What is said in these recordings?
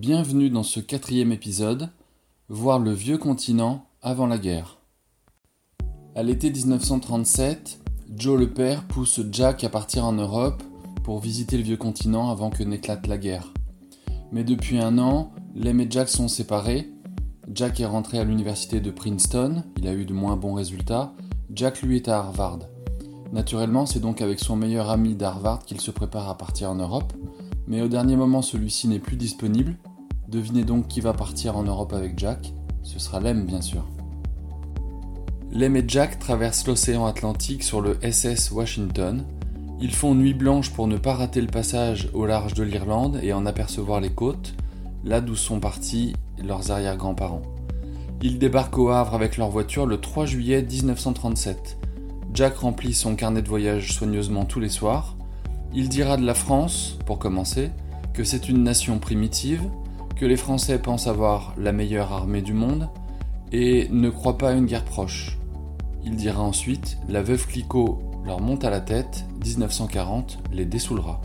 Bienvenue dans ce quatrième épisode, voir le vieux continent avant la guerre. À l'été 1937, Joe le père pousse Jack à partir en Europe pour visiter le vieux continent avant que n'éclate la guerre. Mais depuis un an, Lem et Jack sont séparés. Jack est rentré à l'université de Princeton, il a eu de moins bons résultats. Jack lui est à Harvard. Naturellement, c'est donc avec son meilleur ami d'Harvard qu'il se prépare à partir en Europe, mais au dernier moment celui-ci n'est plus disponible. Devinez donc qui va partir en Europe avec Jack Ce sera Lem bien sûr. Lem et Jack traversent l'océan Atlantique sur le SS Washington. Ils font nuit blanche pour ne pas rater le passage au large de l'Irlande et en apercevoir les côtes, là d'où sont partis leurs arrière-grands-parents. Ils débarquent au Havre avec leur voiture le 3 juillet 1937. Jack remplit son carnet de voyage soigneusement tous les soirs. Il dira de la France, pour commencer, que c'est une nation primitive, que les Français pensent avoir la meilleure armée du monde, et ne croit pas à une guerre proche. Il dira ensuite La veuve Clicquot leur monte à la tête, 1940 les dessoulera.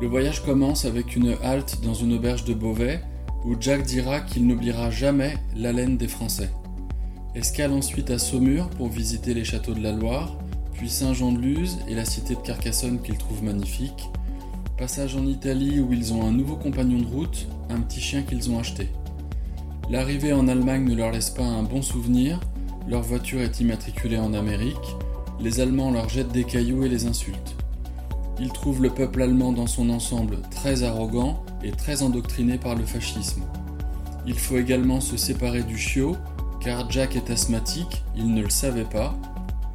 Le voyage commence avec une halte dans une auberge de Beauvais, où Jack dira qu'il n'oubliera jamais l'haleine des Français. Escale ensuite à Saumur pour visiter les châteaux de la Loire, puis Saint-Jean-de-Luz et la cité de Carcassonne qu'il trouve magnifique. Passage en Italie où ils ont un nouveau compagnon de route, un petit chien qu'ils ont acheté. L'arrivée en Allemagne ne leur laisse pas un bon souvenir, leur voiture est immatriculée en Amérique, les Allemands leur jettent des cailloux et les insultent. Ils trouvent le peuple allemand dans son ensemble très arrogant et très endoctriné par le fascisme. Il faut également se séparer du chiot, car Jack est asthmatique, il ne le savait pas,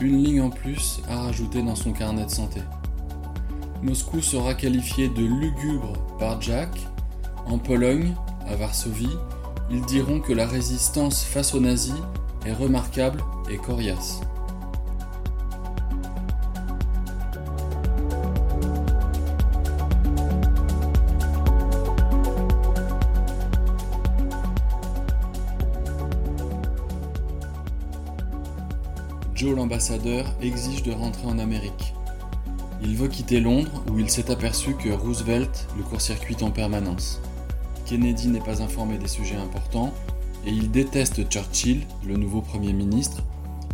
une ligne en plus à rajouter dans son carnet de santé. Moscou sera qualifié de lugubre par Jack. En Pologne, à Varsovie, ils diront que la résistance face aux nazis est remarquable et coriace. Joe l'ambassadeur exige de rentrer en Amérique. Il veut quitter Londres où il s'est aperçu que Roosevelt le court-circuite en permanence. Kennedy n'est pas informé des sujets importants et il déteste Churchill, le nouveau Premier ministre.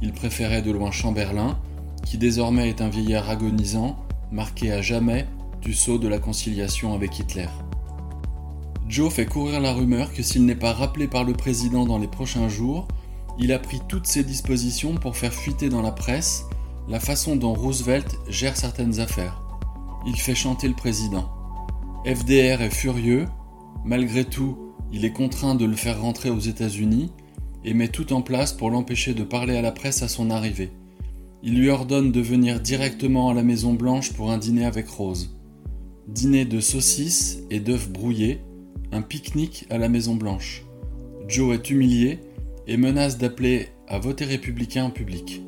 Il préférait de loin Chamberlain, qui désormais est un vieillard agonisant, marqué à jamais du sceau de la conciliation avec Hitler. Joe fait courir la rumeur que s'il n'est pas rappelé par le président dans les prochains jours, il a pris toutes ses dispositions pour faire fuiter dans la presse la façon dont Roosevelt gère certaines affaires. Il fait chanter le président. FDR est furieux, malgré tout, il est contraint de le faire rentrer aux États-Unis et met tout en place pour l'empêcher de parler à la presse à son arrivée. Il lui ordonne de venir directement à la Maison Blanche pour un dîner avec Rose. Dîner de saucisses et d'œufs brouillés, un pique-nique à la Maison Blanche. Joe est humilié et menace d'appeler à voter républicain en public.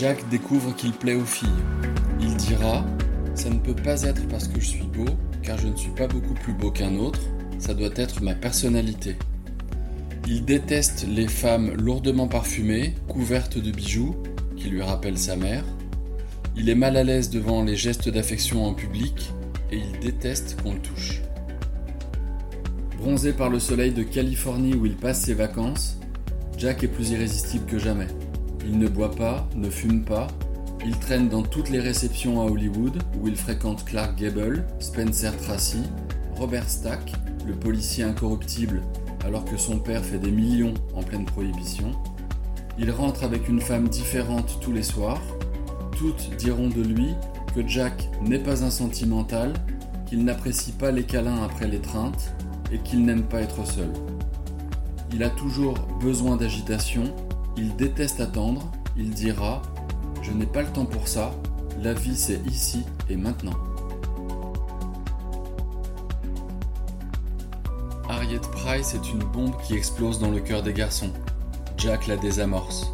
Jack découvre qu'il plaît aux filles. Il dira Ça ne peut pas être parce que je suis beau, car je ne suis pas beaucoup plus beau qu'un autre, ça doit être ma personnalité. Il déteste les femmes lourdement parfumées, couvertes de bijoux, qui lui rappellent sa mère. Il est mal à l'aise devant les gestes d'affection en public et il déteste qu'on le touche. Bronzé par le soleil de Californie où il passe ses vacances, Jack est plus irrésistible que jamais. Il ne boit pas, ne fume pas. Il traîne dans toutes les réceptions à Hollywood où il fréquente Clark Gable, Spencer Tracy, Robert Stack, le policier incorruptible alors que son père fait des millions en pleine prohibition. Il rentre avec une femme différente tous les soirs. Toutes diront de lui que Jack n'est pas un sentimental, qu'il n'apprécie pas les câlins après l'étreinte et qu'il n'aime pas être seul. Il a toujours besoin d'agitation il déteste attendre, il dira ⁇ Je n'ai pas le temps pour ça, la vie c'est ici et maintenant ⁇ Harriet Price est une bombe qui explose dans le cœur des garçons. Jack la désamorce.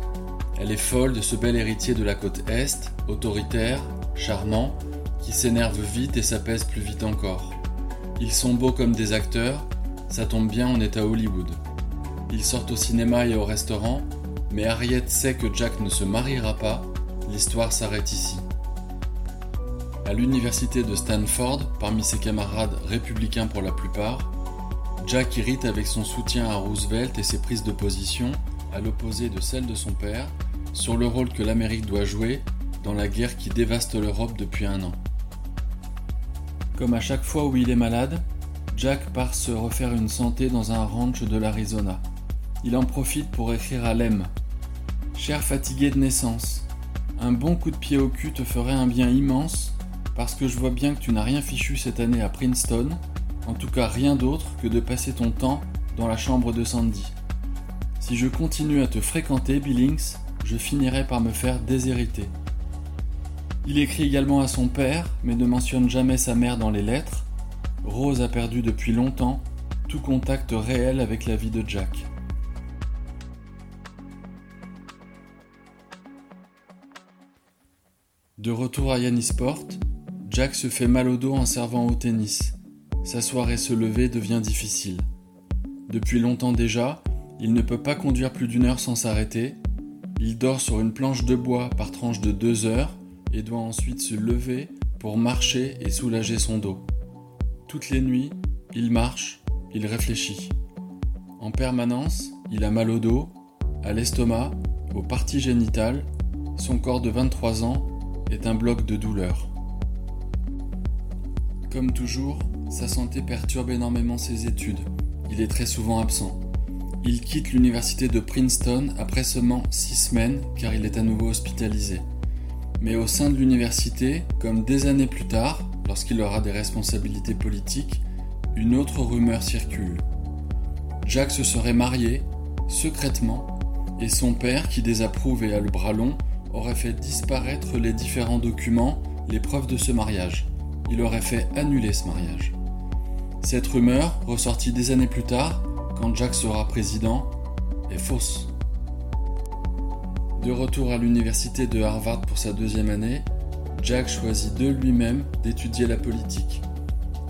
Elle est folle de ce bel héritier de la côte Est, autoritaire, charmant, qui s'énerve vite et s'apaise plus vite encore. Ils sont beaux comme des acteurs, ça tombe bien, on est à Hollywood. Ils sortent au cinéma et au restaurant, mais Harriet sait que Jack ne se mariera pas, l'histoire s'arrête ici. À l'université de Stanford, parmi ses camarades républicains pour la plupart, Jack irrite avec son soutien à Roosevelt et ses prises de position, à l'opposé de celles de son père, sur le rôle que l'Amérique doit jouer dans la guerre qui dévaste l'Europe depuis un an. Comme à chaque fois où il est malade, Jack part se refaire une santé dans un ranch de l'Arizona. Il en profite pour écrire à Lem. Cher fatigué de naissance, un bon coup de pied au cul te ferait un bien immense parce que je vois bien que tu n'as rien fichu cette année à Princeton en tout cas rien d'autre que de passer ton temps dans la chambre de Sandy. Si je continue à te fréquenter, Billings, je finirai par me faire déshériter. Il écrit également à son père, mais ne mentionne jamais sa mère dans les lettres. Rose a perdu depuis longtemps tout contact réel avec la vie de Jack. De retour à Yannisport, Jack se fait mal au dos en servant au tennis s'asseoir et se lever devient difficile. Depuis longtemps déjà, il ne peut pas conduire plus d'une heure sans s'arrêter. Il dort sur une planche de bois par tranche de deux heures et doit ensuite se lever pour marcher et soulager son dos. Toutes les nuits, il marche, il réfléchit. En permanence, il a mal au dos, à l'estomac, aux parties génitales. Son corps de 23 ans est un bloc de douleur. Comme toujours, sa santé perturbe énormément ses études. Il est très souvent absent. Il quitte l'université de Princeton après seulement six semaines car il est à nouveau hospitalisé. Mais au sein de l'université, comme des années plus tard, lorsqu'il aura des responsabilités politiques, une autre rumeur circule. Jack se serait marié, secrètement, et son père, qui désapprouve et a le bras long, aurait fait disparaître les différents documents, les preuves de ce mariage. Il aurait fait annuler ce mariage. Cette rumeur, ressortie des années plus tard, quand Jack sera président, est fausse. De retour à l'université de Harvard pour sa deuxième année, Jack choisit de lui-même d'étudier la politique.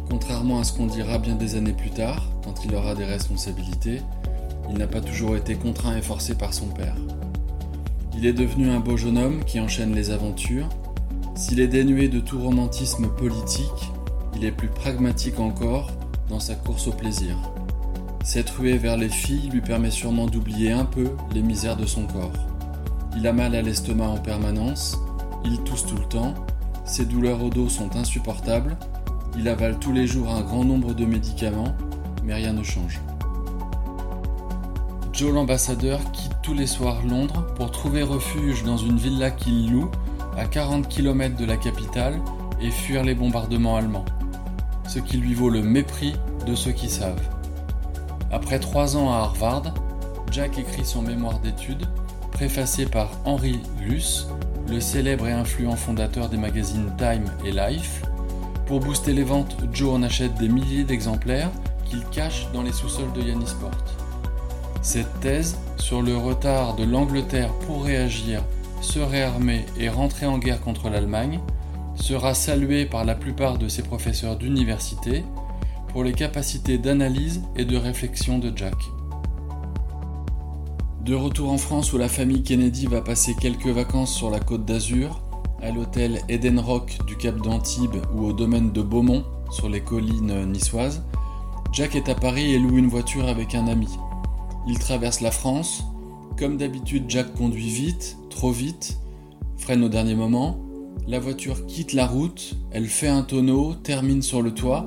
Contrairement à ce qu'on dira bien des années plus tard, quand il aura des responsabilités, il n'a pas toujours été contraint et forcé par son père. Il est devenu un beau jeune homme qui enchaîne les aventures. S'il est dénué de tout romantisme politique, il est plus pragmatique encore dans sa course au plaisir. Cette ruée vers les filles lui permet sûrement d'oublier un peu les misères de son corps. Il a mal à l'estomac en permanence, il tousse tout le temps, ses douleurs au dos sont insupportables, il avale tous les jours un grand nombre de médicaments, mais rien ne change. Joe l'ambassadeur quitte tous les soirs Londres pour trouver refuge dans une villa qu'il loue à 40 km de la capitale et fuir les bombardements allemands ce qui lui vaut le mépris de ceux qui savent. Après trois ans à Harvard, Jack écrit son mémoire d'études, préfacé par Henry Luce, le célèbre et influent fondateur des magazines Time et Life. Pour booster les ventes, Joe en achète des milliers d'exemplaires qu'il cache dans les sous-sols de Yannisport. Cette thèse sur le retard de l'Angleterre pour réagir, se réarmer et rentrer en guerre contre l'Allemagne sera salué par la plupart de ses professeurs d'université pour les capacités d'analyse et de réflexion de Jack. De retour en France où la famille Kennedy va passer quelques vacances sur la côte d'Azur, à l'hôtel Eden Rock du Cap d'Antibes ou au domaine de Beaumont sur les collines niçoises, Jack est à Paris et loue une voiture avec un ami. Il traverse la France. Comme d'habitude, Jack conduit vite, trop vite, freine au dernier moment, la voiture quitte la route, elle fait un tonneau, termine sur le toit.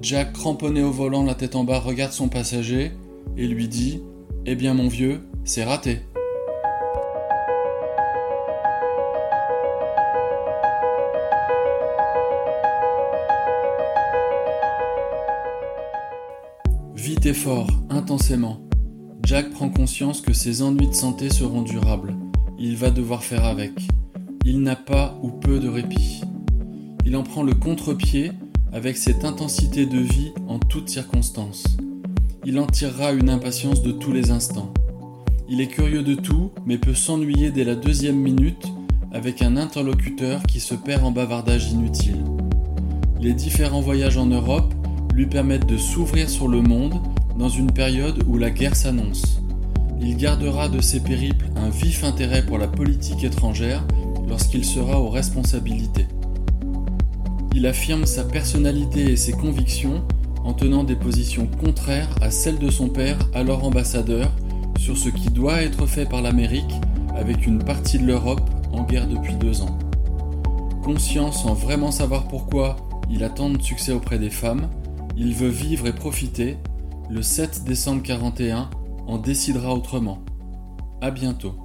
Jack, cramponné au volant, la tête en bas, regarde son passager et lui dit Eh bien, mon vieux, c'est raté. Vite et fort, intensément, Jack prend conscience que ses ennuis de santé seront durables. Il va devoir faire avec il n'a pas ou peu de répit. Il en prend le contre-pied avec cette intensité de vie en toutes circonstances. Il en tirera une impatience de tous les instants. Il est curieux de tout, mais peut s'ennuyer dès la deuxième minute avec un interlocuteur qui se perd en bavardage inutile. Les différents voyages en Europe lui permettent de s'ouvrir sur le monde dans une période où la guerre s'annonce. Il gardera de ses périples un vif intérêt pour la politique étrangère lorsqu'il sera aux responsabilités. Il affirme sa personnalité et ses convictions en tenant des positions contraires à celles de son père, alors ambassadeur, sur ce qui doit être fait par l'Amérique avec une partie de l'Europe en guerre depuis deux ans. Conscient sans vraiment savoir pourquoi il a tant de succès auprès des femmes, il veut vivre et profiter. Le 7 décembre 41 en décidera autrement. À bientôt.